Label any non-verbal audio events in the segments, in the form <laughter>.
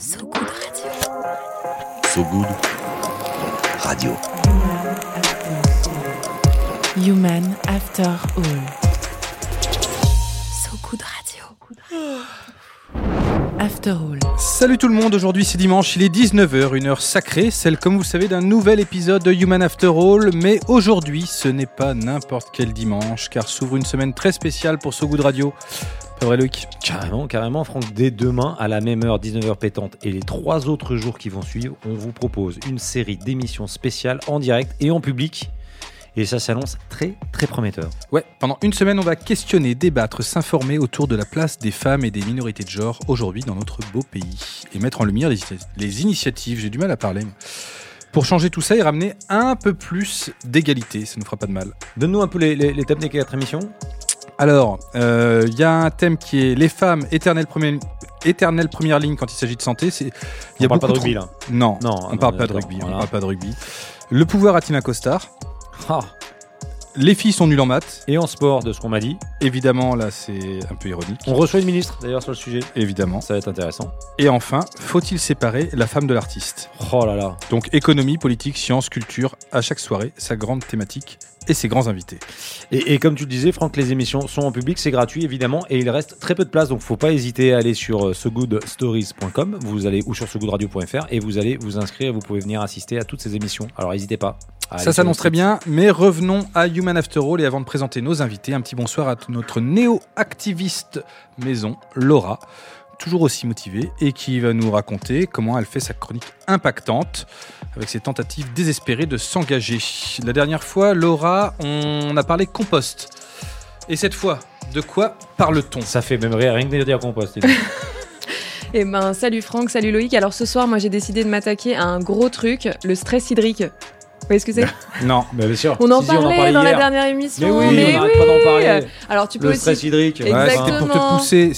So Good Radio. So Good Radio. Human After All. So Good Radio. After All. Salut tout le monde, aujourd'hui c'est dimanche, il est 19h, une heure sacrée, celle comme vous savez d'un nouvel épisode de Human After All, mais aujourd'hui ce n'est pas n'importe quel dimanche, car s'ouvre une semaine très spéciale pour So Good Radio. Pas vrai Loïc Carrément, carrément, Franck. Dès demain, à la même heure, 19h pétante, et les trois autres jours qui vont suivre, on vous propose une série d'émissions spéciales en direct et en public. Et ça s'annonce très, très prometteur. Ouais, pendant une semaine on va questionner, débattre, s'informer autour de la place des femmes et des minorités de genre aujourd'hui dans notre beau pays, et mettre en lumière les, les initiatives, j'ai du mal à parler, pour changer tout ça et ramener un peu plus d'égalité, ça ne fera pas de mal. Donne-nous un peu les, les, les thèmes des quatre émissions. Alors, euh, il y a un thème qui est les femmes, éternelle première, éternelle première ligne quand il s'agit de santé. Il y a parle pas de rugby, là. Non, Non, on non, parle pas de rugby. On voilà. parle pas de rugby. Le pouvoir à Tina Costar. Ah, Les filles sont nulles en maths. et en sport, de ce qu'on m'a dit. Évidemment, là, c'est un peu ironique. On reçoit une ministre, d'ailleurs, sur le sujet. Évidemment. Ça va être intéressant. Et enfin, faut-il séparer la femme de l'artiste? Oh là là. Donc, économie, politique, sciences, culture, à chaque soirée, sa grande thématique et ses grands invités. Et, et comme tu le disais, Franck, les émissions sont en public, c'est gratuit évidemment, et il reste très peu de place, donc faut pas hésiter à aller sur euh, sogoodstories.com, vous allez ou sur sogoodradio.fr et vous allez vous inscrire, vous pouvez venir assister à toutes ces émissions. Alors n'hésitez pas. Aller Ça s'annonce très bien, mais revenons à Human After All et avant de présenter nos invités, un petit bonsoir à notre néo-activiste maison, Laura, toujours aussi motivée et qui va nous raconter comment elle fait sa chronique impactante avec ses tentatives désespérées de s'engager. La dernière fois, Laura, on a parlé compost. Et cette fois, de quoi parle-t-on? Ça fait même rire, rien que de dire compost. <laughs> Eh ben, salut Franck, salut Loïc. Alors ce soir, moi j'ai décidé de m'attaquer à un gros truc, le stress hydrique. Vous voyez ce que c'est <laughs> Non. Bien sûr. On en Si, si, parlait dans la dernière émission. Mais oui, mais on n'arrête pas d'en oui. parler. Alors tu peux Le aussi. stress hydrique. Exact. Ouais, c'était pour te Exactement. pousser.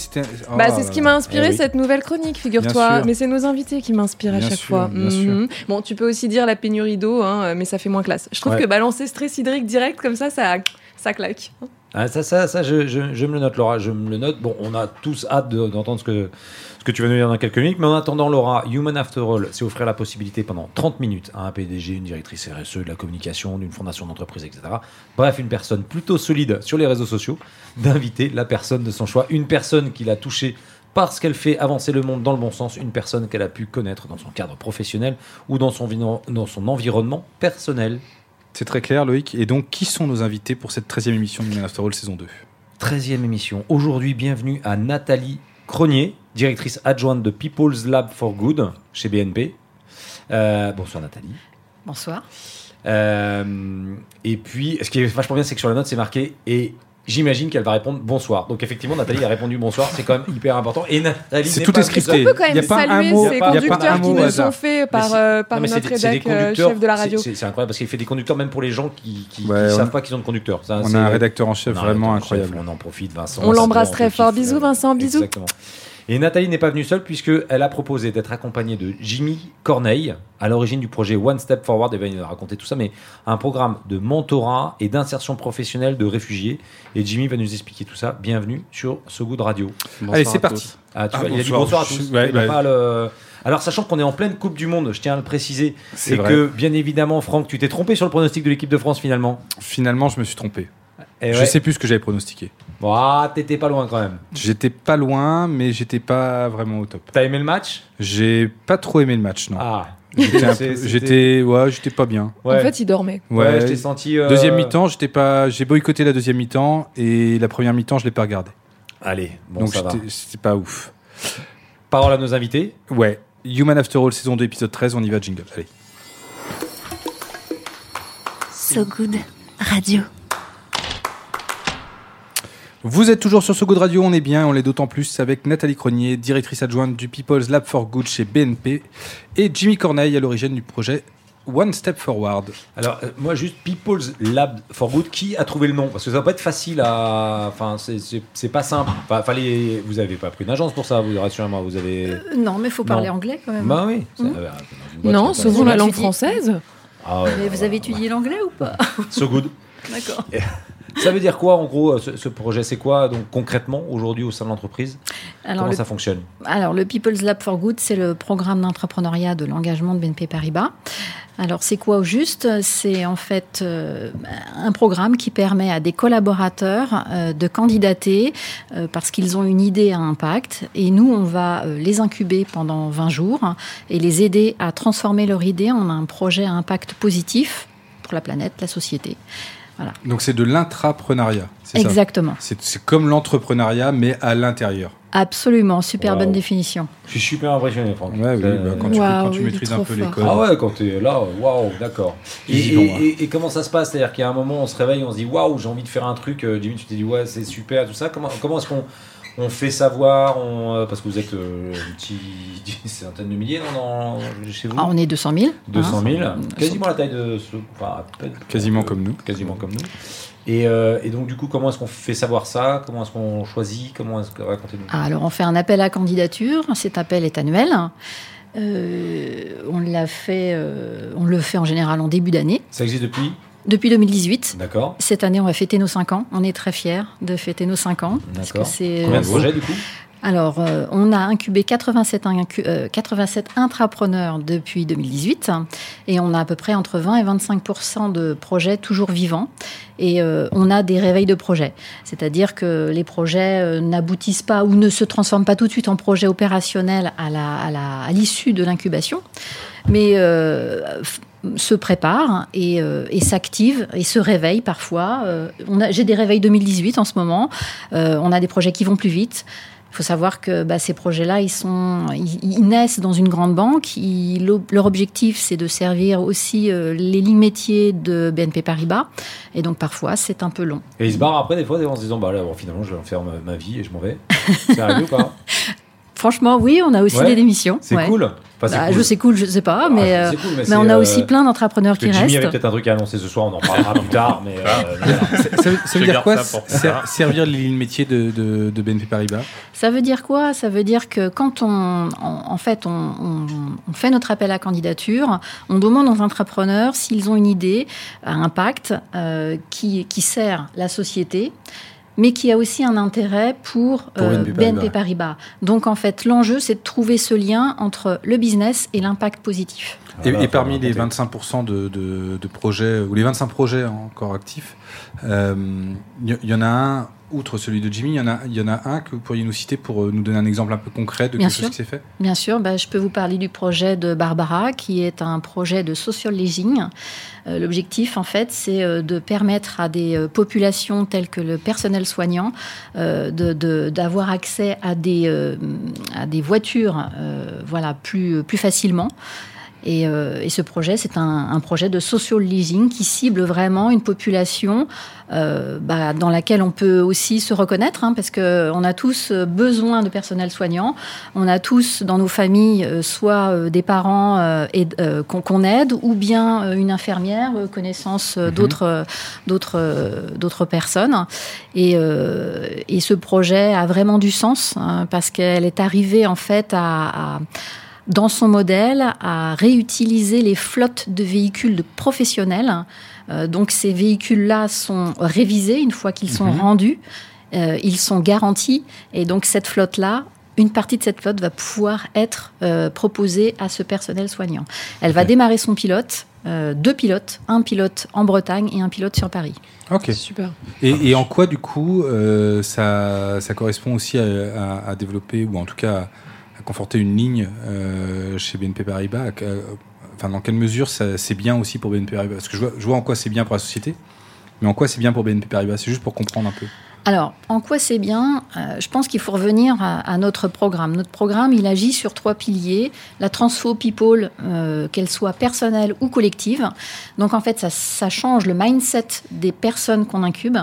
Bah, Oh c'est ce qui m'a inspiré Eh oui. cette nouvelle chronique, figure-toi. sûr. Mais c'est nos invités qui m'inspirent à chaque sûr, fois. bien sûr. Mhm. Bon, tu peux aussi dire la pénurie d'eau, hein, mais ça fait moins classe. Je trouve Ouais. que balancer stress hydrique direct comme ça, ça, ça claque. Ah, ça, ça, ça je, je- me le note, Laura. Je me le note. Bon, on a tous hâte de- d'entendre ce que, ce que tu vas nous dire dans quelques minutes. Mais en attendant, Laura, Human After All, c'est offrir la possibilité pendant 30 minutes à un PDG, une directrice RSE, de la communication, d'une fondation d'entreprise, etc. Bref, une personne plutôt solide sur les réseaux sociaux, d'inviter la personne de son choix, une personne qui l'a touché parce qu'elle fait avancer le monde dans le bon sens, une personne qu'elle a pu connaître dans son cadre professionnel ou dans son, dans son environnement personnel. C'est très clair, Loïc. Et donc, qui sont nos invités pour cette 13e émission de Human After All saison 2 13e émission. Aujourd'hui, bienvenue à Nathalie Cronier, directrice adjointe de People's Lab for Good chez BNP. Euh, bonsoir Nathalie. Bonsoir. Euh, et puis, ce qui est vachement bien, c'est que sur la note, c'est marqué et j'imagine qu'elle va répondre bonsoir. Donc effectivement, Nathalie a répondu bonsoir, c'est quand même hyper important. Et Nathalie, C'est tout est scripté. seule. On peut quand Y a même pas un mot- ces conducteurs qui nous hasard. ont fait Mais par, euh, par notre des- c'est des rédac, euh, conducteurs. chef de la C'est- radio. C'est incroyable parce qu'il fait des conducteurs même pour les gens qui Ouais, on- savent pas qu'ils ont de conducteurs. Ça, On a un rédacteur en chef vraiment chef, incroyable. On en profite, Vincent. On l'embrasse très fort. Bisous, Vincent, bisous. Exactement. Et Nathalie n'est pas venue seule puisqu'elle a proposé d'être accompagnée de Jimmy Corneille, à l'origine du projet One Step Forward, elle va nous raconter tout ça, mais un programme de mentorat et d'insertion professionnelle de réfugiés. Et Jimmy va nous expliquer tout ça. Bienvenue sur So Good Radio. Allez, c'est parti. Ah, tu Ah, vois, il a dit bonsoir. à tous. ouais, Il a bah- pas le- Alors, sachant qu'on est en pleine Coupe du Monde, je tiens à le préciser, C'est et vrai. que, bien évidemment, Franck, tu t'es trompé sur le pronostic de l'équipe de France finalement. Finalement, je me suis trompé. Et Je ouais. sais plus ce que j'avais pronostiqué. Bon, ah, t'étais pas loin quand même. J'étais pas loin, mais j'étais pas vraiment au top. T'as aimé le match? J'ai pas trop aimé le match, non. Ah. J'étais un <laughs> C'est- peu- c'était- J'étais, ouais, j'étais pas bien. Ouais. En fait, il dormait. Ouais, Ouais. je t'ai senti. euh, Deuxième mi-temps, j'étais pas, j'ai boycotté la deuxième mi-temps et la première mi-temps, je l'ai pas regardé. Allez, bon, Donc ça va. j'étais- c'était pas ouf. Parole à nos invités. Ouais. Human After All saison 2 épisode 13, on y va jingle. Allez. So Good Radio. Vous êtes toujours sur So Good Radio, on est bien, on l'est d'autant plus avec Nathalie Cronier, directrice adjointe du People's Lab for Good chez BNP, et Jimmy Corneille à l'origine du projet One Step Forward. Alors, euh, moi, juste People's Lab for Good, qui a trouvé le nom? Parce que ça va pas être facile à. Enfin, c'est- pas simple. Enfin, fallait... Vous avez pas pris une agence pour ça, vous rassurez-moi. Vous avez. Euh, non, mais il faut parler Non. anglais quand même. Bah oui. Mhm. euh, boîte, Non, sauvons la langue française. Ah ouais, Mais vous avez étudié l'anglais ou pas? So good. D'accord. Ça veut dire quoi en gros ce, ce projet? C'est quoi donc concrètement aujourd'hui au sein de l'entreprise? Comment le, ça fonctionne? Alors, le People's Lab for Good, c'est le programme d'entrepreneuriat de l'engagement de BNP Paribas. Alors, c'est quoi au juste? C'est en fait euh, un programme qui permet à des collaborateurs euh, de candidater euh, parce qu'ils ont une idée à impact. Et nous, on va euh, les incuber pendant 20 jours et les aider à transformer leur idée en un projet à impact positif pour la planète, la société. Donc c'est de l'intrapreneuriat, c'est ça Exactement. C'est comme l'entrepreneuriat, mais à l'intérieur. Absolument. Super Wow. bonne définition. Je suis super impressionné, Franck. Ouais, oui, Euh, bah, quand tu, tu maîtrises un peu les codes. Ah ouais, quand t'es là, waouh, d'accord. Et, comment ça se passe? C'est-à-dire qu'il y a un moment, on se réveille, on se dit waouh, j'ai envie de faire un truc. euh, Jimmy, tu t'es dit ouais, c'est super, tout ça. Comment, comment est-ce qu'on on fait savoir on, euh, Parce que vous êtes euh, un petit <laughs> c'est centaines de milliers non, dans- chez vous Ah, on est 200 000. 200 000, hein. quasiment la taille de ce. Enfin, Quasiment comme nous. Quasiment comme nous. Et, euh, et donc, du coup, comment est-ce qu'on fait savoir ça? Comment est-ce qu'on choisit? Comment est-ce que racontez-nous Ah, Alors, on fait un appel à candidature. Cet appel est annuel. Euh, on l'a fait, euh, on le fait en général en début d'année, Ça existe depuis? Depuis 2018. D'accord. Cette année, on va fêter nos 5 ans. On est très fiers de fêter nos 5 ans. D'accord. Combien de projets, du coup? Alors, euh, on a incubé 87, incu- euh, 87 intrapreneurs depuis 2018 et on a à peu près entre 20 et 25% de projets toujours vivants. Et euh, on a des réveils de projets, c'est-à-dire que les projets euh, n'aboutissent pas ou ne se transforment pas tout de suite en projet opérationnel à la- à la- à l'issue de l'incubation, mais euh, se préparent et, euh, et s'activent et se réveillent parfois. Euh, J'ai des réveils 2018 en ce moment. Euh, on a des projets qui vont plus vite. Il faut savoir que bah, ces projets-là, ils, sont, ils, ils naissent dans une grande banque. Ils- leur objectif, c'est de servir aussi euh, les lignes métiers de BNP Paribas. Et donc, parfois, c'est un peu long. Et ils se barrent après, des fois, en se disant bah là, bon, finalement, je vais faire ma, ma vie et je m'en vais. C'est arrivé ou pas? <laughs> Franchement, oui, on a aussi Ouais, des démissions. C'est Ouais. cool. Enfin, c'est Bah, cool. Je sais cool, je sais pas, Ah, mais, euh, cool, mais c'est, on a euh, aussi plein d'entrepreneurs qui que Jimmy avait restent. peut-être un truc à annoncer ce soir, on en parlera plus tard, mais euh. <laughs> Ça, veut- ça veut Je dire quoi ça. Servir les lignes métiers de, de, de BNP Paribas? Ça veut dire quoi? Ça veut dire que quand on, en, en fait, on, on- on fait notre appel à candidature, on demande aux entrepreneurs s'ils ont une idée à impact euh, qui, qui sert la société mais qui a aussi un intérêt pour, Pour euh, BNP BNP, Paribas. Paribas. Donc en fait, l'enjeu, c'est de trouver ce lien entre le business et l'impact positif. Et, Voilà, et parmi les raconter. 25% de, de, de projets, ou les 25 projets encore actifs, euh, il y, y en a un, outre celui de Jimmy, il y, en a, il y en a un que vous pourriez nous citer pour euh, nous donner un exemple un peu concret de Bien quelque sûr. chose qui s'est fait? Bien sûr, bah, je peux vous parler du projet de Barbara, qui est un projet de social leasing. Euh, L'objectif, en fait, c'est euh, de permettre à des populations telles que le personnel soignant euh, de- de- d'avoir accès à des, euh, à des voitures voilà, plus, plus facilement. Et, euh, et ce projet, c'est un, un projet de social leasing qui cible vraiment une population euh, bah, dans laquelle on peut aussi se reconnaître, hein, parce qu'on a tous euh, besoin de personnel soignant. On a tous dans nos familles euh, soit euh, des parents euh, euh, qu'on qu'on aide, ou bien une infirmière, connaissance euh, d'autres d'autres d'autres personnes. Et, euh, et ce projet a vraiment du sens hein, parce qu'elle est arrivée en fait à, à dans son modèle à réutiliser les flottes de véhicules de professionnels. Euh, donc ces véhicules-là sont révisés une fois qu'ils sont Mhm. rendus, Euh, ils sont garantis, et donc cette flotte-là, une partie de cette flotte va pouvoir être euh, proposée à ce personnel soignant. Elle va démarrer son pilote, euh, deux pilotes, un pilote en Bretagne et un pilote sur Paris. Ok. Super. Et, et en quoi, du coup, euh, ça, ça correspond aussi à, à- à développer, ou en tout cas conforter une ligne euh, chez BNP Paribas. À- Enfin, dans quelle mesure c'est bien aussi pour BNP Paribas? Parce que je vois en quoi c'est bien pour la société, mais en quoi c'est bien pour BNP Paribas? C'est juste pour comprendre un peu. Alors, en quoi c'est bien Euh, Je pense qu'il faut revenir à, à notre programme. Notre programme, il agit sur trois piliers. La transfo people, euh, qu'elle soit personnelle ou collective. Donc, en fait, ça, ça change le mindset des personnes qu'on incube.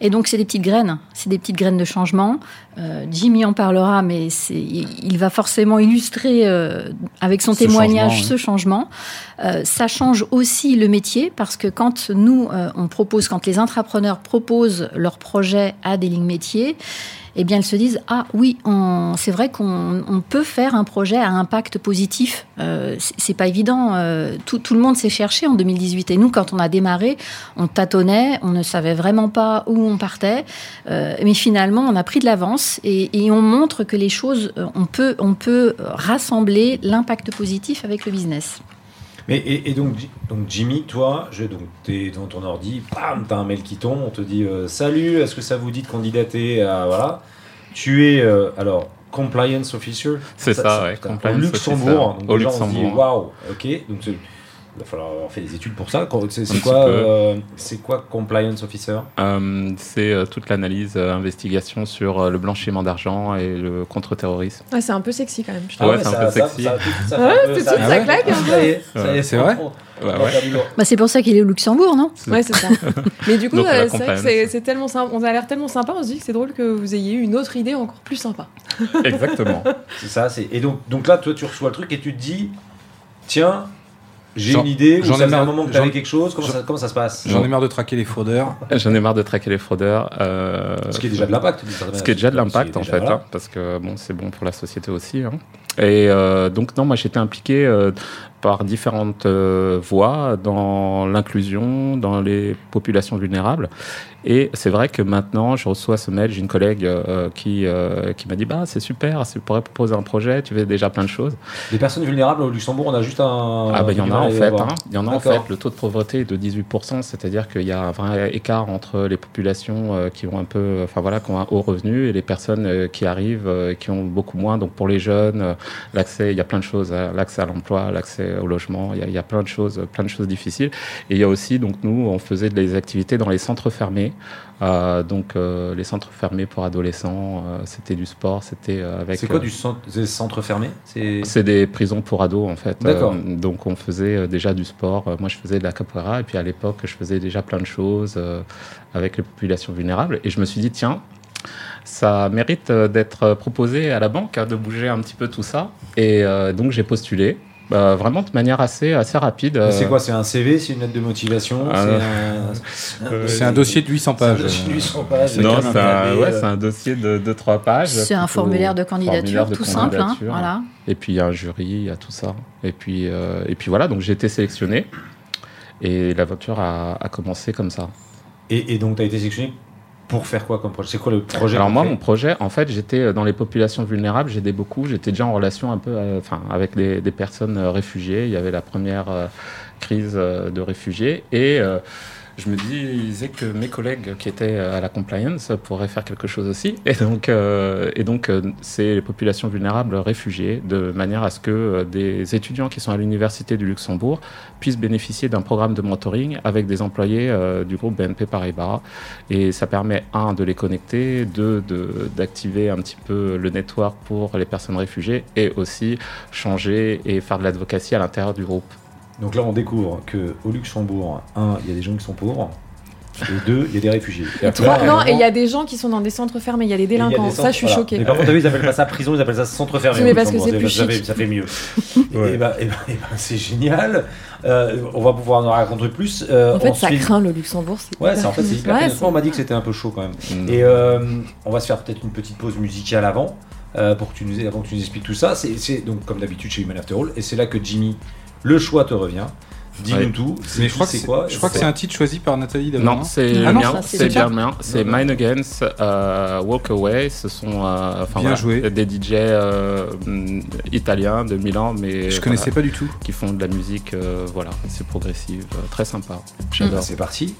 Et donc, c'est des petites graines. C'est des petites graines de changement. Euh, Jimmy en parlera, mais il il va forcément illustrer euh, avec son Ce témoignage changement, ce changement. Euh, ça change aussi le métier parce que quand nous, euh, on propose, quand les intrapreneurs proposent leur projet à des lignes métiers, eh bien, elles se disent ah oui, c'est vrai qu'on on peut faire un projet à impact positif. Euh, c'est- pas évident. euh, tout, le monde s'est cherché en 2018 et nous, quand on a démarré, on tâtonnait, on ne savait vraiment pas où on partait, mais finalement, on a pris de l'avance et, et on montre que les choses, on peut, on peut rassembler l'impact positif avec le business. Mais et, et donc, donc Jimmy, toi, je, donc t'es dans ton ordi, bam, t'as un mail qui tombe, on te dit euh, salut, est-ce que ça vous dit de candidater à voilà. Tu es euh, alors compliance officer. C'est ça, ouais, Au compliance Luxembourg. officer. Donc Au déjà, on se dit Luxembourg. waouh, ok. Donc c'est- il va falloir avoir fait des études pour ça. C'est quoi, euh, c'est quoi compliance officer? Euh, c'est euh, toute l'analyse, euh, investigation sur euh, le blanchiment d'argent et le contre-terrorisme. Ah, c'est un peu sexy quand même. je Ah trouve. ouais, c'est un peu ça- sexy. ça- ça fait Ouais, un peu- tout de suite, ça claque. Ça y est, ça y est, C'est vrai le- Bah, c'est pour ça qu'il est au Luxembourg, non? Ouais, c'est ça. <laughs> Mais du coup, c'est vrai que compliance. c'est c'est tellement sympa. On a l'air tellement sympa. On se dit que c'est drôle que vous ayez eu une autre idée encore plus sympa. Exactement. C'est ça. c'est- Et donc, donc là, toi, tu reçois le truc et tu te dis, tiens, j'ai une idée. J'en ai faisait un marre- moment que t'avais quelque chose. Comment, ça, comment ça se passe J'en ai marre de traquer les fraudeurs. <laughs> J'en ai marre de traquer les fraudeurs. euh, Ce qui est déjà de l'impact. d'une certaine Ce qui est déjà de l'impact en fait, hein, parce que bon, c'est bon pour la société aussi. hein. Et euh, donc non, moi j'étais impliqué euh, par différentes euh, voies dans l'inclusion, dans les populations vulnérables. Et c'est vrai que maintenant, je reçois ce mail, j'ai une collègue euh, qui, euh, qui m'a dit bah c'est super, tu pourrais proposer un projet, tu fais déjà plein de choses. Les personnes vulnérables au Luxembourg, on a juste un. Ah bah il y en a en fait, hein. il y en a en fait. Le taux de pauvreté est de 18%, c'est-à-dire qu'il y a un vrai écart entre les populations qui ont un peu, enfin voilà, qui ont un haut revenu et les personnes qui arrivent, qui ont beaucoup moins. Donc pour les jeunes, l'accès, il y a plein de choses, hein. l'accès à l'emploi, l'accès au logement, il y, a, il y a plein de choses, plein de choses difficiles. Et il y a aussi donc nous, on faisait des activités dans les centres fermés. Euh, donc euh, les centres fermés pour adolescents, euh, c'était du sport, c'était avec. C'est quoi du centre, des centres fermés? C'est des prisons pour ados en fait. D'accord. Donc on faisait déjà du sport. Moi je faisais de la capoeira et puis à l'époque je faisais déjà plein de choses avec les populations vulnérables. Et je me suis dit tiens, ça mérite d'être proposé à la banque hein, de bouger un petit peu tout ça. Et euh, donc j'ai postulé. Euh, vraiment de manière assez, assez rapide. C'est euh, quoi C'est un CV C'est une lettre de motivation Ah, C'est un... C'est un dossier de 800 C'est un pages. dossier de 800 pages. Non, un c'est un, ouais, euh, c'est un dossier de 2-3 pages. C'est un formulaire de candidature, formulaire de tout simple. hein, voilà. Et puis il y a un jury, il y a tout ça. Et puis, euh, et puis voilà, donc j'ai été sélectionné. Et l'aventure a, a commencé comme ça. Et, et donc, tu as été sélectionné pour faire quoi comme projet? C'est quoi le projet Alors moi, mon projet, en fait, j'étais dans les populations vulnérables, j'aidais beaucoup. J'étais déjà en relation un peu euh, enfin, avec des, des personnes euh, réfugiées. Il y avait la première euh, crise euh, de réfugiés. Et euh, je me disais que mes collègues qui étaient euh, à la compliance pourraient faire quelque chose aussi. Et donc, euh, euh, c'est les populations vulnérables réfugiées, de manière à ce que des étudiants qui sont à l'Université du Luxembourg puissent bénéficier d'un programme de mentoring avec des employés du groupe BNP Paribas. Et ça permet, un, de les connecter, deux, de- d'activer un petit peu le network pour les personnes réfugiées, et aussi changer et faire de l'advocacy à l'intérieur du groupe. Donc là, on découvre que au Luxembourg, un, il y a des gens qui sont pauvres, et deux, il y a des réfugiés. Et après, Trois- non, moment- et il y a des gens qui sont dans des centres fermés. Il y a des a délinquants. centres- ça, je suis voilà. choquée. Mais par contre, ils appellent pas ça prison, ils appellent ça centre fermé. Mais parce que c'est plus ça fait- chic. Ça fait mieux. <laughs> Ouais. Et ben, et ben- et ben, c'est génial. Euh, on va pouvoir en raconter plus. Euh, En fait, ça craint le Luxembourg. c'est Ouais, en fait c'est hyper Ouais, On m'a dit que c'était un peu chaud quand même. Mm. Et euh, on va se faire peut-être une petite pause musicale avant, euh, pour que tu nous, avant que tu nous expliques tout ça. C'est c'est donc comme d'habitude chez Human After All, et c'est là que Jimmy, le choix te revient. Dis-nous Ouais. tout. Mais je crois que c'est quoi je crois que c'est un titre choisi par Nathalie d'abord. Non, c'est Ah c'est bien le mien, c'est. Mine Against, euh, Walk Away, ce sont euh, enfin, Bien voilà, joué. des DJ euh, mm, italiens de Milan, mais Je connaissais voilà, pas du tout. qui font de la musique, euh, voilà, c'est progressive, euh, très sympa, Ah, j'adore. C'est parti.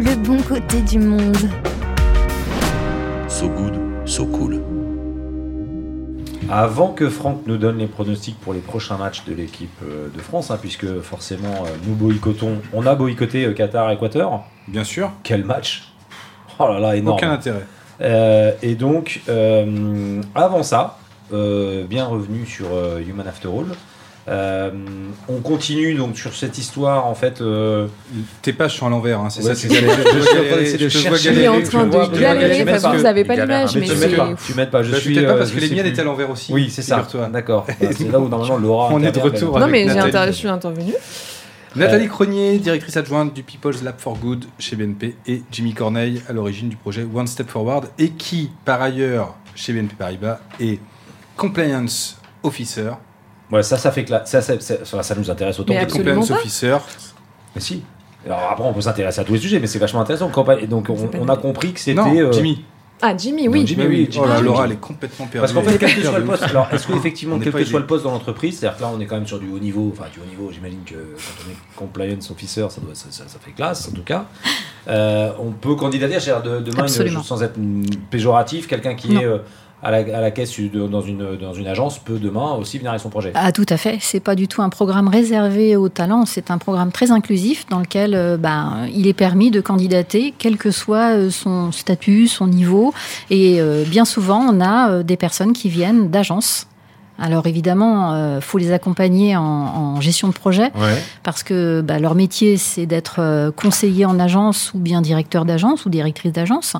Bon côté du monde. So good, so cool. Avant que Franck nous donne les pronostics pour les prochains matchs de l'équipe euh, de France, hein, puisque forcément euh, nous boycottons, on a boycotté euh, Qatar-Équateur. Bien sûr. Quel match Oh là là, énorme. Aucun intérêt. Euh, et donc, euh, avant ça, euh, bien revenu sur euh, Human After All, euh, on continue donc sur cette histoire en fait. euh, Tes pages sont à l'envers, hein, c'est Ouais, ça. c'est. Je suis en train d'essayer de Je vois galérer, en train vois de galérer parce que vous n'avez pas l'image, mais tu m'aides pas, tu. Je Bah, suis. peut-être pas euh, parce que les miennes étaient à l'envers aussi. Oui, c'est ça. D'accord. <laughs> Bah, c'est là où normalement Laura. On est de retour Non, mais je suis intervenue. Nathalie Cronier, directrice adjointe du People's Lab for Good chez BNP, et Jimmy Corneille, à l'origine du projet One Step Forward, et qui, par ailleurs, chez BNP Paribas, est Compliance Officer. Ouais, ça, ça fait que ça, ça, ça, nous intéresse autant Mais que Compliance. Officer. Mais si. Alors après, on peut s'intéresser à tous les sujets, mais c'est vachement intéressant. Campagne- donc, on, a compris que c'était. Euh, Jimmy. Ah, Jimmy, oui. Non, Jimmy, oui, Oh là, Jimmy. Laura, elle est complètement perdue. Parce qu'en fait, quel que soit le poste, alors est-ce qu'effectivement, quel que soit le poste dans l'entreprise, c'est-à-dire que là, on est quand même sur du haut niveau, enfin du haut niveau, j'imagine que quand on est compliance officer, ça, doit, ça, ça- ça fait classe en tout cas. Euh, on peut candidater, c'est-à-dire de, demain, une- sans être péjoratif, quelqu'un qui Non. est euh, à, la, à la caisse de- dans, une, dans une agence peut demain aussi venir avec son projet. Ah, tout à fait. C'est pas du tout un programme réservé aux talents. C'est un programme très inclusif dans lequel euh, ben, il est permis de candidater, quel que soit euh, son statut, son niveau. Et euh, bien souvent, on a euh, des personnes qui viennent d'agences. Alors évidemment, euh, faut les accompagner en, en gestion de projet Ouais. parce que bah, leur métier, c'est d'être euh, conseiller en agence ou bien directeur d'agence ou directrice d'agence.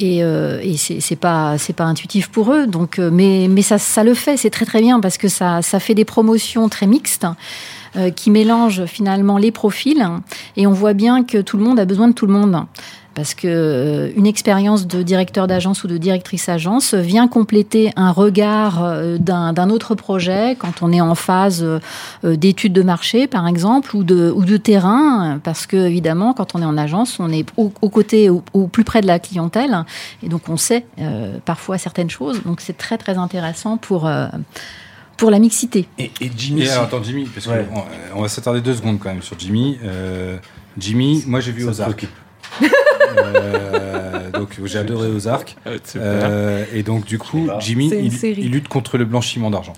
Et, euh, et c'est pas c'est pas intuitif pour eux. Donc, euh, mais mais ça ça le fait, c'est très très bien parce que ça ça fait des promotions très mixtes. euh, qui mélangent finalement les profils et on voit bien que tout le monde a besoin de tout le monde parce que euh, une expérience de directeur d'agence ou de directrice agence vient compléter un regard euh, d'un d'un autre projet quand on est en phase euh, d'études de marché, par exemple, ou de, ou de terrain, parce que évidemment, quand on est en agence, on est au, au côté, au, au plus près de la clientèle, et donc on sait euh, parfois certaines choses. Donc c'est très très intéressant pour euh, pour la mixité. Et, et Jimmy, Et alors, attends, Jimmy, parce Ouais. qu'on on va s'attarder deux secondes quand même sur Jimmy. Euh, Jimmy, moi j'ai vu ça Ozark. <laughs> Euh, donc j'ai adoré <laughs> Ozark. Super. Euh, et donc du coup. Jimmy, il, il lutte contre le blanchiment d'argent.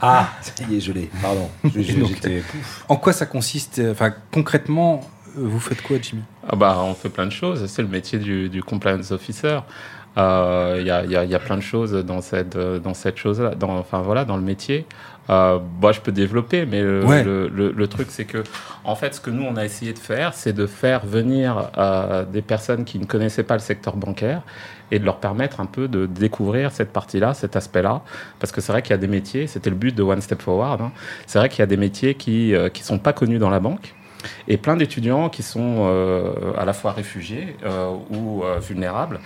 Ah, ça y est, je l'ai. Pardon. <laughs> Donc. En quoi ça consiste euh, Enfin, concrètement, vous faites quoi, Jimmy? Ah bah, on fait plein de choses. C'est le métier du, du compliance officer. Euh, Il y, a, il y a- il y a plein de choses dans cette, dans cette chose-là, enfin voilà, dans le métier. Euh, bah, je peux développer, mais le, Ouais. le, le- le truc, c'est que, en fait, ce que nous, on a essayé de faire, c'est de faire venir euh, des personnes qui ne connaissaient pas le secteur bancaire et de leur permettre un peu de découvrir cette partie-là, cet aspect-là. Parce que c'est vrai qu'il y a des métiers, c'était le but de One Step Forward, hein. c'est vrai qu'il y a des métiers qui ne qui sont pas connus dans la banque et plein d'étudiants qui sont euh, à la fois réfugiés euh, ou euh, vulnérables.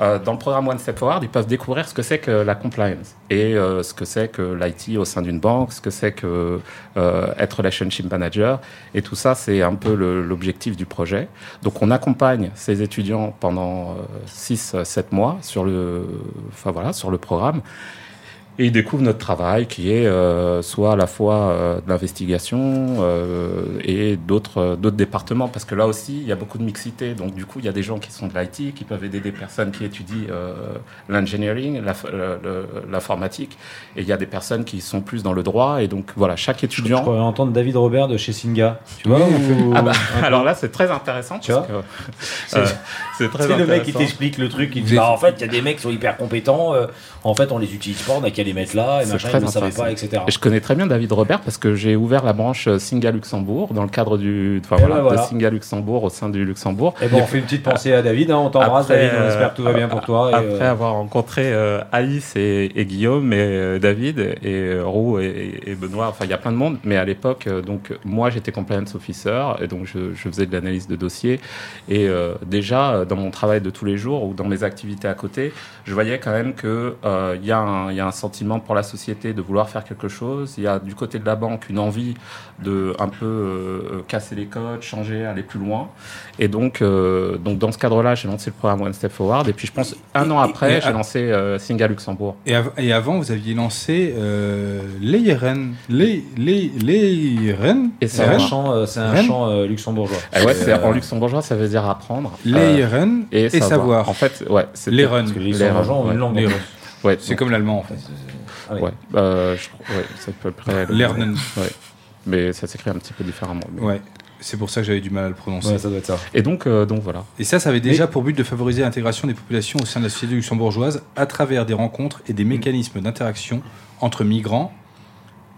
Euh, dans le programme One Step Forward, ils peuvent découvrir ce que c'est que la compliance et euh, ce que c'est que l'IT au sein d'une banque, ce que c'est que euh, être relationship manager. Et tout ça, c'est un peu l'objectif du projet. Donc, on accompagne ces étudiants pendant 6-7 mois sur le, enfin, voilà, sur le programme. Et ils découvrent notre travail qui est euh, soit à la fois euh, de l'investigation euh, et d'autres euh, d'autres départements. Parce que là aussi il y a beaucoup de mixité. Donc du coup il y a des gens qui sont de l'IT qui peuvent aider des personnes qui étudient euh, l'engineering l'informatique. Et il y a des personnes qui sont plus dans le droit. Et donc voilà chaque Je étudiant pourrais entendre David Robert de chez Singa. Tu vois ou- ah bah, alors là c'est très intéressant Tu parce vois <laughs> C'est- euh, très le mec qui t'explique le truc, il dit bah, en fait il y a des mecs qui sont hyper compétents, euh, en fait on les utilise pas, on a qu'à les mettre là, et machin, ne savaient intéressant. pas, etc. Et je connais très bien David Robert parce que j'ai ouvert la branche euh, Singa Luxembourg dans le cadre du, enfin, Et voilà, ben voilà. de Singa Luxembourg au sein du Luxembourg. Et bon, on fait une petite pensée à David, hein, on t'embrasse David, on espère que tout va bien pour toi. et, Après euh, avoir rencontré euh, Alice et, et Guillaume et euh, David et euh, Roux et, et Benoît, enfin il y a plein de monde, mais à l'époque, euh, donc moi j'étais compliance officer et donc je, je faisais de l'analyse de dossier et euh, déjà euh, dans mon travail de tous les jours ou dans mes activités à côté, je voyais quand même que euh, il y, a un- il y a un sentiment sentiment pour la société de vouloir faire quelque chose. Il y a du côté de la banque une envie de un peu euh, casser les codes, changer, aller plus loin. Et donc, euh, donc dans ce cadre-là, j'ai lancé le programme One Step Forward. Et puis je pense un an après, j'ai lancé euh, Singa Luxembourg. Et, av- et avant, vous aviez lancé euh, Leiren. Les, les, Leiren Et C'est un chant, euh, c'est un chant euh, luxembourgeois. Ouais, Euh, en luxembourgeois, ça veut dire apprendre. Euh, Leiren et, savoir. En fait, ouais, c'était- Leiren. Parce que les Les luxembourgeois ont une langue. Ouais, C'est comme l'allemand, en fait. Ah oui. Ouais, euh, je- ouais, c'est à peu près. le- Lernen. Ouais. Mais ça s'écrit un petit peu différemment. mais- Ouais. C'est pour ça que j'avais du mal à le prononcer. Ouais, ça doit être ça. Et donc, euh, donc voilà. Et ça, ça avait déjà pour but de favoriser l'intégration des populations au sein de la société luxembourgeoise à travers des rencontres et des mécanismes d'interaction entre migrants,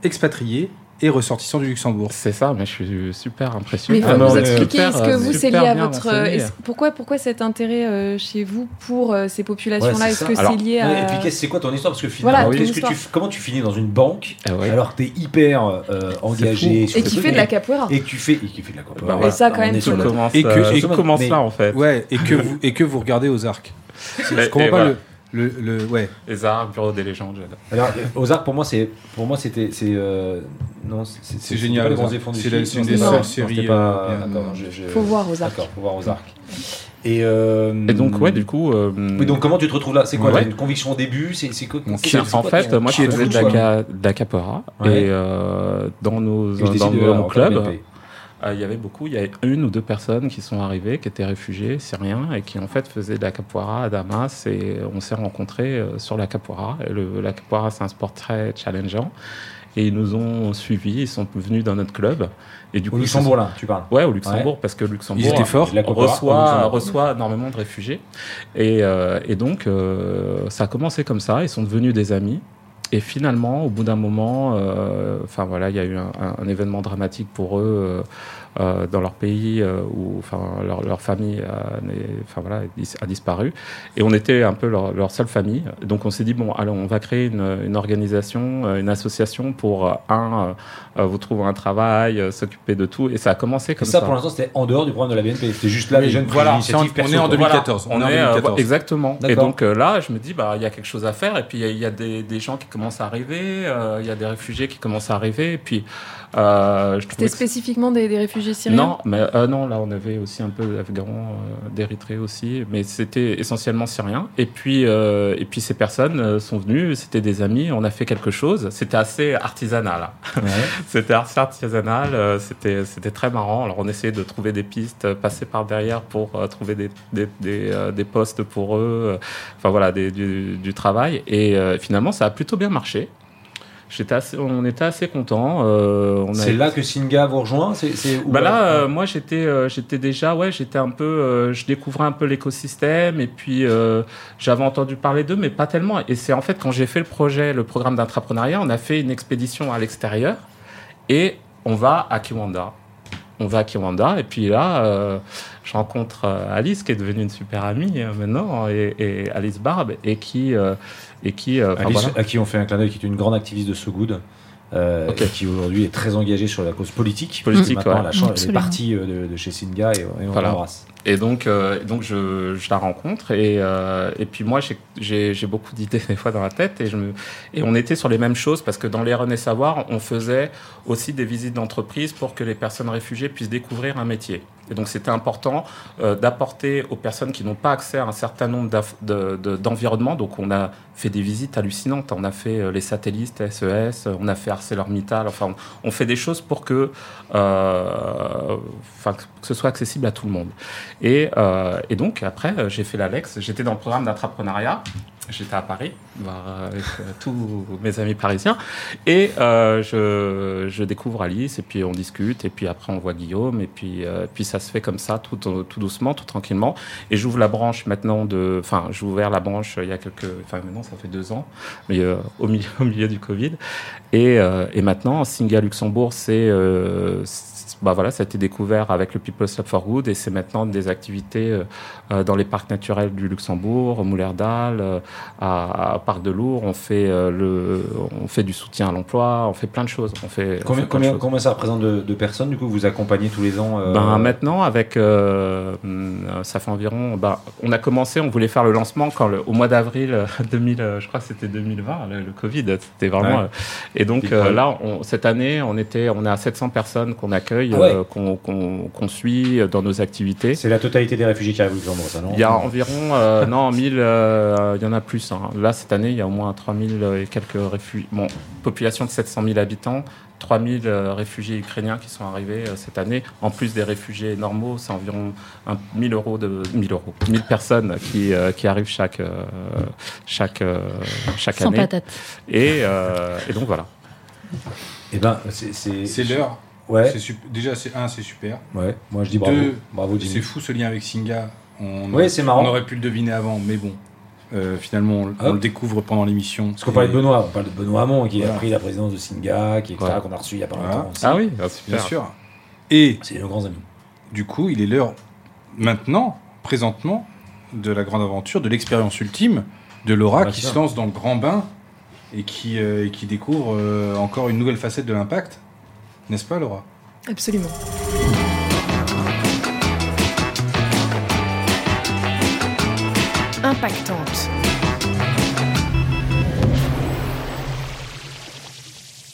expatriés et ressortissants du Luxembourg. C'est ça, mais je suis super impressionné. Mais il Ah, est expliquer, est-ce que vous, c'est lié à votre... pourquoi, pourquoi cet intérêt euh, chez vous pour euh, ces populations-là? Est-ce que c'est lié à... Et puis, qu'est-ce- c'est quoi ton histoire? Parce que finalement, Voilà, que tu, comment tu finis dans une banque Ah ouais. alors que tu es hyper euh, engagé sur Et qui fait de la capoeira et que tu fais et qui fait de la capoeira. Bah, Voilà. ça, quand même, Tout commence, Et que- et là en fait. Ouais, et que <laughs> vous, et que vous regardez aux arcs. Je Et- comprends et pas le, le, le- Ouais. Les arts, bureau des légendes. Alors, aux arcs, pour moi, c'est, pour moi, c'était, c'est, euh, non, c'est, génial, C'est la- Sud, c'est une non, des seules séries, euh, Faut voir aux arcs. D'accord, faut voir aux arcs. Et, euh, Et donc, ouais, du coup. euh, Oui, donc comment tu te retrouves là? C'est quoi Ouais. Une conviction au début? C'est, c'est quoi? En quoi fait, moi, je faisais capoeira. Ouais. Et euh, dans, nos, dans, décide de- dans mon en club, Euh, il y avait beaucoup, il y avait une ou deux personnes qui sont arrivées, qui étaient réfugiées, syriens, et qui en fait faisaient de la capoeira à Damas. Et on s'est rencontrés euh, sur la capoeira. Et le, la capoeira, c'est un sport très challengeant. Et ils nous ont suivis, ils sont venus dans notre club. Et du Au Luxembourg, là, tu parles Ouais, au Luxembourg, parce que Luxembourg Ils forts. Reçoit, reçoit énormément de réfugiés. Et, euh, et donc, euh, ça a commencé comme ça. Ils sont devenus des amis. Et finalement, au bout d'un moment, euh, enfin voilà, il y a eu un, événement dramatique pour eux euh, euh, dans leur pays euh, où, enfin, leur, leur famille a, n'est- enfin voilà, a disparu. Et on était un peu leur, leur seule famille. Donc on s'est dit bon, alors on va créer une, une organisation, euh, une association pour euh, un, euh, vous trouver un travail, euh, s'occuper de tout. Et ça a commencé Et comme ça, ça. pour l'instant, c'était en dehors du programme de la BNP. C'était juste là, Oui, les jeunes voilà, on est en 2014. Voilà, on on est en est, euh, 2014. exactement. Et donc euh, là, je me dis, bah, il y a quelque chose à faire. Et puis il y a- il y, a des, des gens qui commencent à arriver. euh, Il y a des réfugiés qui commencent à arriver. Et puis euh, C'était que spécifiquement des, des réfugiés syriens non, mais euh, non, là on avait aussi un peu d'Afghans, euh, d'Érythrée aussi, mais c'était essentiellement syrien. Et puis, euh, et puis ces personnes sont venues, c'était des amis, on a fait quelque chose. C'était assez artisanal. hein. <laughs> C'était assez artisanal, euh, c'était c'était très marrant. Alors on essayait de trouver des pistes, passer par derrière pour euh, trouver des, des, des, euh, des postes pour eux, enfin voilà, des- du, du travail. Et euh, finalement ça a plutôt bien marché. Assez, on était assez contents. euh, C'est là que Singa vous rejoint bah là, euh, moi j'étais, euh, j'étais déjà, ouais, j'étais un peu, euh, je découvrais un peu l'écosystème et puis j'avais entendu parler d'eux, mais pas tellement. Et c'est en fait quand j'ai fait le projet, le programme d'entrepreneuriat, on a fait une expédition à l'extérieur et on va à Kiwanda. On va à Kiwanda et puis là, euh, je rencontre euh, Alice qui est devenue une super amie euh, maintenant et, et Alice Barbe et qui euh, et qui, euh, Alice, voilà. à qui on fait un clin d'œil, qui est une grande activiste de So Good, euh, qui aujourd'hui est très engagée sur la cause politique. Politique, Maintenant, ouais. elle a changé- elle est partie euh, de, de chez Singa et, et on Voilà. l'embrasse. Et donc, euh, donc je, je la rencontre et, euh, et puis moi j'ai- j'ai j'ai beaucoup d'idées <laughs> des fois dans la tête et, je me, et on était sur les mêmes choses parce que dans les René Savoir, on faisait aussi des visites d'entreprise pour que les personnes réfugiées puissent découvrir un métier. Et donc c'était important euh, d'apporter aux personnes qui n'ont pas accès à un certain nombre d'environnements. donc on a fait des visites hallucinantes. On a fait euh, les satellites SES, on a fait ArcelorMittal. Enfin, on, fait des choses pour que, euh, que ce soit accessible à tout le monde. Et, euh, et donc, après, euh, j'ai fait l'Alex. J'étais dans le programme d'entrepreneuriat. J'étais à Paris, euh, avec euh, tous mes amis parisiens. Et euh, je, je découvre Alice, et puis on discute, et puis après on voit Guillaume, et puis, euh, puis ça se fait comme ça, tout, tout doucement, tout tranquillement. Et j'ouvre la branche maintenant de. Enfin, j'ai ouvert la branche euh, il y a quelques. Enfin, maintenant, ça fait deux ans, mais euh, au, milieu, <laughs> au milieu du Covid. Et, euh, et maintenant, Singa Luxembourg, c'est. Bah voilà, ça a été découvert avec le People's Club for Good et c'est maintenant des activités euh, euh, dans les parcs naturels du Luxembourg, au Moulerdal, euh, à, à Parc de Lourdes. On fait euh, le, on fait du soutien à l'emploi, on fait plein de choses. On fait, on Combien, fait combien, combien ça représente de, de personnes du coup Vous accompagnez tous les ans Ben, maintenant, avec, ça fait environ. ben, on a commencé, on voulait faire le lancement quand le- au mois d'avril euh, <laughs> 2000, euh, je crois que c'était 2020, le, le Covid, c'était vraiment. Ouais. et donc là, on- cette année, on était, on est à 700 personnes qu'on accueille, ouais. euh, qu'on suit dans nos activités. C'est la totalité des réfugiés qui arrivent au Luxembourg, ça non Il y a environ, euh, <laughs> non, 1000, euh, il y en a plus. hein. Là, cette année, il y a au moins 3000 et quelques réfugiés. Bon, population de 700 000 habitants, 3000 euh, réfugiés ukrainiens qui sont arrivés euh, cette année. En plus des réfugiés normaux, c'est environ un, 1000 euros de 1000 euros, 1000 personnes qui, euh, qui arrivent chaque, euh, chaque, euh, chaque Sans année. patate. Et, euh, et donc voilà. Eh ben, C'est l'heure. Ouais, Déjà, c'est un, c'est super. ouais. Moi je dis bravo. Deux, bravo C'est fou ce lien avec Singa. On, Ouais, c'est marrant. On aurait pu le deviner avant, mais bon. Euh, finalement, on, le découvre pendant l'émission. Parce qu'on parlait de Benoît, on parle de Benoît Hamon qui a pris la présidence de Singa, qui, qu'on a reçu il y a pas Voilà. longtemps aussi. Ah oui, Bien super. sûr. Et C'est nos grands amis. du coup, il est l'heure maintenant, présentement, de la grande aventure, de l'expérience ultime de Laura Bien qui se lance dans le grand bain et qui, euh, et qui découvre euh, encore une nouvelle facette de l'impact. N'est-ce pas, Laura? Absolument. Impactante.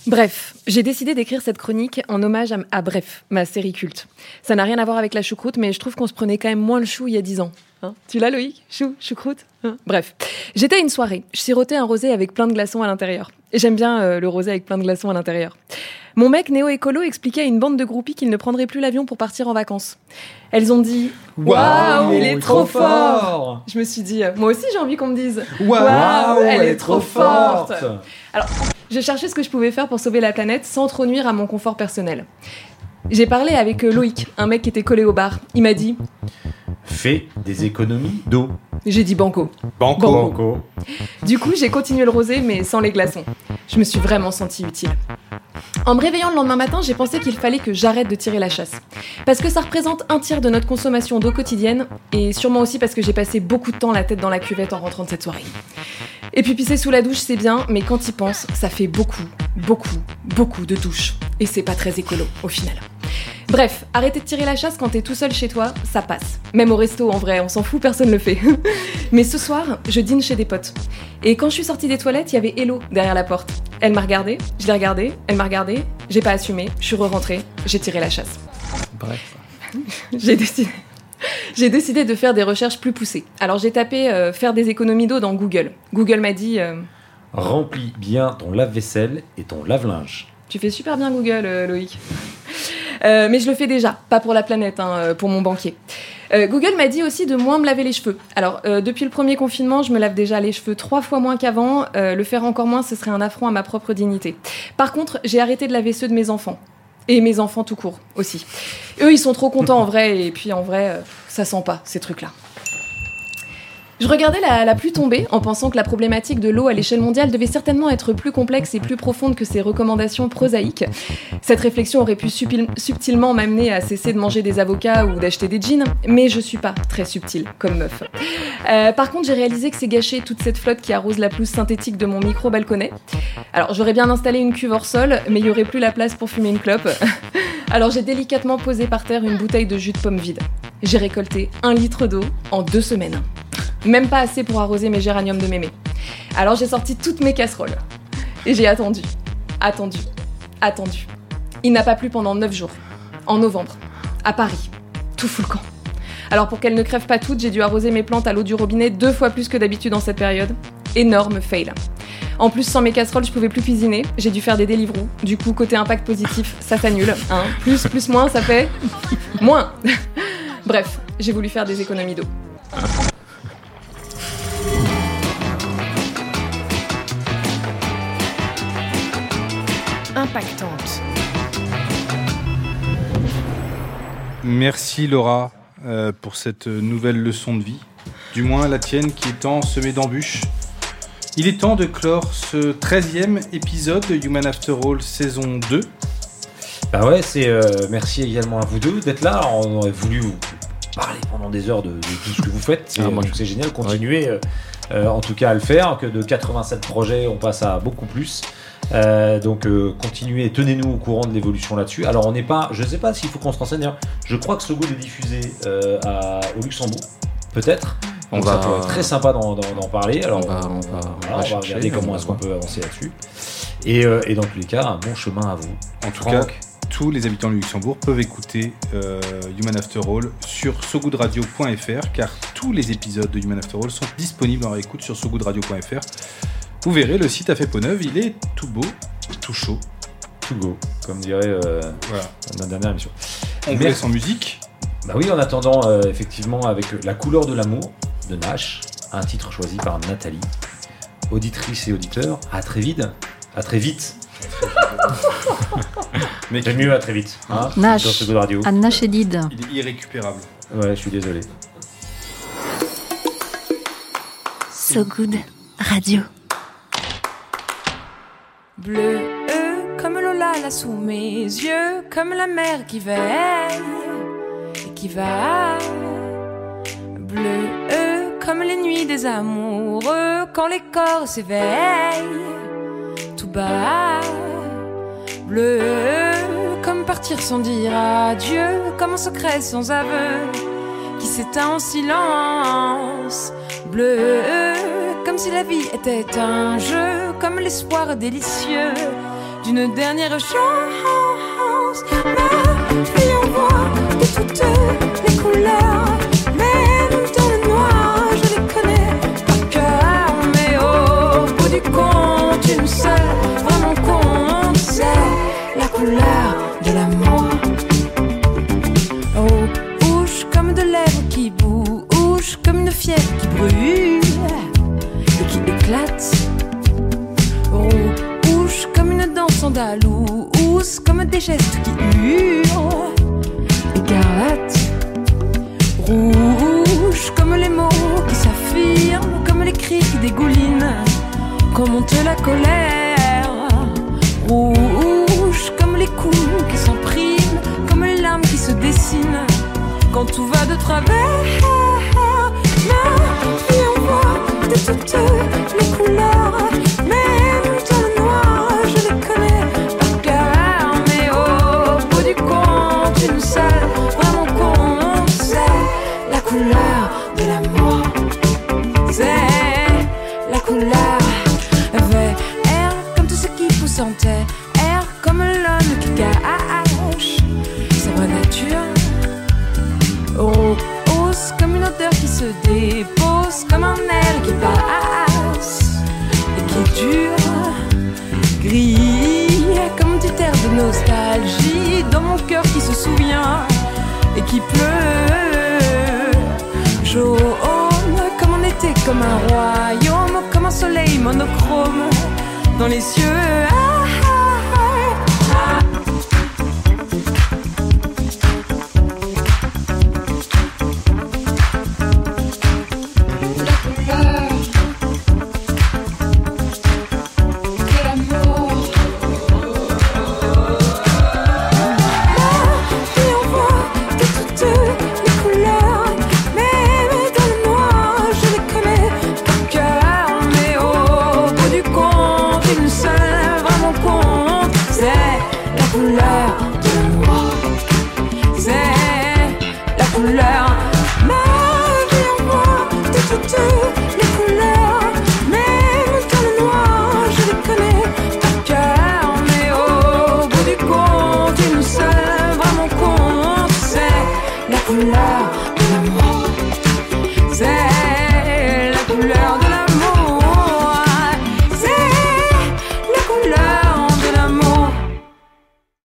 Bref, j'ai décidé d'écrire cette chronique en hommage à, à Bref, ma série culte. Ça n'a rien à voir avec la choucroute, mais je trouve qu'on se prenait quand même moins le chou il y a 10 ans. Hein? Tu l'as, Loïc? Chou, choucroute? Hein? Bref, j'étais à une soirée. Je sirotais un rosé avec plein de glaçons à l'intérieur. Et j'aime bien euh, le rosé avec plein de glaçons à l'intérieur. Mon mec néo-écolo expliquait à une bande de groupies qu'il ne prendrait plus l'avion pour partir en vacances. Elles ont dit Waouh, il est trop fort Je me suis dit, euh, moi aussi j'ai envie qu'on me dise Waouh, elle est trop forte Je cherchais ce que je pouvais faire pour sauver la planète sans trop nuire à mon confort personnel. J'ai parlé avec euh, Loïc, un mec qui était collé au bar. Il m'a dit Fais des économies d'eau. J'ai dit banco. Banco. Banco. Du coup, j'ai continué le rosé, mais sans les glaçons. Je me suis vraiment sentie utile. En me réveillant le lendemain matin, j'ai pensé qu'il fallait que j'arrête de tirer la chasse. Parce que ça représente un tiers de notre consommation d'eau quotidienne, et sûrement aussi parce que j'ai passé beaucoup de temps la tête dans la cuvette en rentrant de cette soirée. Et puis pisser sous la douche, c'est bien, mais quand y pense, ça fait beaucoup, beaucoup, beaucoup de douches. Et c'est pas très écolo, au final. Bref, arrêter de tirer la chasse quand t'es tout seul chez toi, ça passe. Même au resto, en vrai, on s'en fout, personne le fait. <laughs> Mais ce soir, je dîne chez des potes. Et quand je suis sortie des toilettes, il y avait Hello derrière la porte. Elle m'a regardée, je l'ai regardée, elle m'a regardée, j'ai pas assumé, je suis re-rentrée, j'ai tiré la chasse. Bref. <laughs> J'ai décidé. <laughs> J'ai décidé de faire des recherches plus poussées. Alors j'ai tapé euh, faire des économies d'eau dans Google. Google m'a dit euh, Remplis bien ton lave-vaisselle et ton lave-linge. Tu fais super bien Google, euh, Loïc. Euh, mais je le fais déjà, pas pour la planète, hein, euh, pour mon banquier. Euh, Google m'a dit aussi de moins me laver les cheveux. Alors, depuis le premier confinement, je me lave déjà les cheveux trois fois moins qu'avant. Le faire encore moins, ce serait un affront à ma propre dignité. Par contre, j'ai arrêté de laver ceux de mes enfants. Et mes enfants tout court aussi. Eux, ils sont trop contents en vrai, et puis en vrai, ça sent pas ces trucs-là. Je regardais la, pluie tomber en pensant que la problématique de l'eau à l'échelle mondiale devait certainement être plus complexe et plus profonde que ces recommandations prosaïques. Cette réflexion aurait pu subtil- subtilement m'amener à cesser de manger des avocats ou d'acheter des jeans, mais je suis pas très subtile comme meuf. Euh, par contre, j'ai réalisé que c'est gâcher toute cette flotte qui arrose la pelouse synthétique de mon micro balconnet. Alors, j'aurais bien installé une cuve hors sol, mais il y aurait plus la place pour fumer une clope. <laughs> Alors, j'ai délicatement posé par terre une bouteille de jus de pomme vide. J'ai récolté un litre d'eau en deux semaines. Même pas assez pour arroser mes géraniums de mémé. Alors j'ai sorti toutes mes casseroles. Et j'ai attendu, attendu, attendu. Il n'a pas plu pendant 9 jours. En novembre. À Paris. Tout fout camp. Alors pour qu'elles ne crèvent pas toutes, j'ai dû arroser mes plantes à l'eau du robinet deux fois plus que d'habitude en cette période. Énorme fail. En plus, sans mes casseroles, je pouvais plus cuisiner. J'ai dû faire des Deliveroo. Du coup, côté impact positif, ça s'annule. Hein. Plus, plus, moins, ça fait moins. <laughs> Bref, j'ai voulu faire des économies d'eau. Impactante. Merci Laura euh, pour cette nouvelle leçon de vie. Du moins la tienne qui est tant semée d'embûches. Il est temps de clore ce 13e épisode de Human After All saison 2. Bah ouais, c'est euh, merci également à vous deux d'être là. On aurait voulu vous parler pendant des heures de, de tout ce que vous faites. C'est Ah, moi, je trouve que c'est génial. Continuez euh, euh, en tout cas à le faire. Que de 87 projets, on passe à beaucoup plus. Euh, donc euh, continuez, tenez-nous au courant de l'évolution là-dessus. Alors on n'est pas, je sais pas s'il faut qu'on se renseigne. d'ailleurs. Je crois que ce goût est diffusé euh, à- au Luxembourg, peut-être. On Donc ça va- pourrait être très sympa d'en, parler. Alors On va- on va- voilà, on va on va chercher, regarder comment est-ce qu'on peut avancer là-dessus. Et, et dans tous les cas, un bon chemin à vous. En tout Franck. cas, tous les habitants du Luxembourg peuvent écouter Human After All sur sogoodradio.fr car tous les épisodes de Human After All sont disponibles en réécoute sur sogoodradio.fr. Vous verrez, le site a fait peau neuve, il est tout beau, tout chaud. To go, comme dirait euh, Voilà. la dernière émission. On vous Merci. laisse en musique. Bah oui, en attendant, euh, effectivement, avec La couleur de l'amour de Nash, un titre choisi par Nathalie. Auditrice et auditeur, à très vite. À très vite. <laughs> Mais C'est mieux à très vite. Hein, Nash. Sur ce Good Radio. Anna Chédid. il est irrécupérable. Ouais, je suis désolé. So Good Radio. Bleu euh, comme Lola là sous mes yeux, comme la mer qui veille et qui va. Bleu euh, comme les nuits des amoureux, quand les corps s'éveillent tout bas. Bleu euh, comme partir sans dire adieu, comme un secret sans aveu qui s'éteint en silence. Bleu comme si la vie était un jeu, comme l'espoir délicieux d'une dernière chance. Ma vie envoie de toutes les couleurs, andalouse, comme des gestes qui hurlent, écarlate. Rouge comme les mots qui s'affirment, comme les cris qui dégoulinent, quand monte la colère. Rouge comme les coups qui s'empriment, comme les larmes qui se dessinent, quand tout va de travers. Ma vie envoie de toutes les couleurs, dans mon cœur qui se souvient et qui pleut. Jaune comme en été, comme un royaume, comme un soleil monochrome dans les cieux.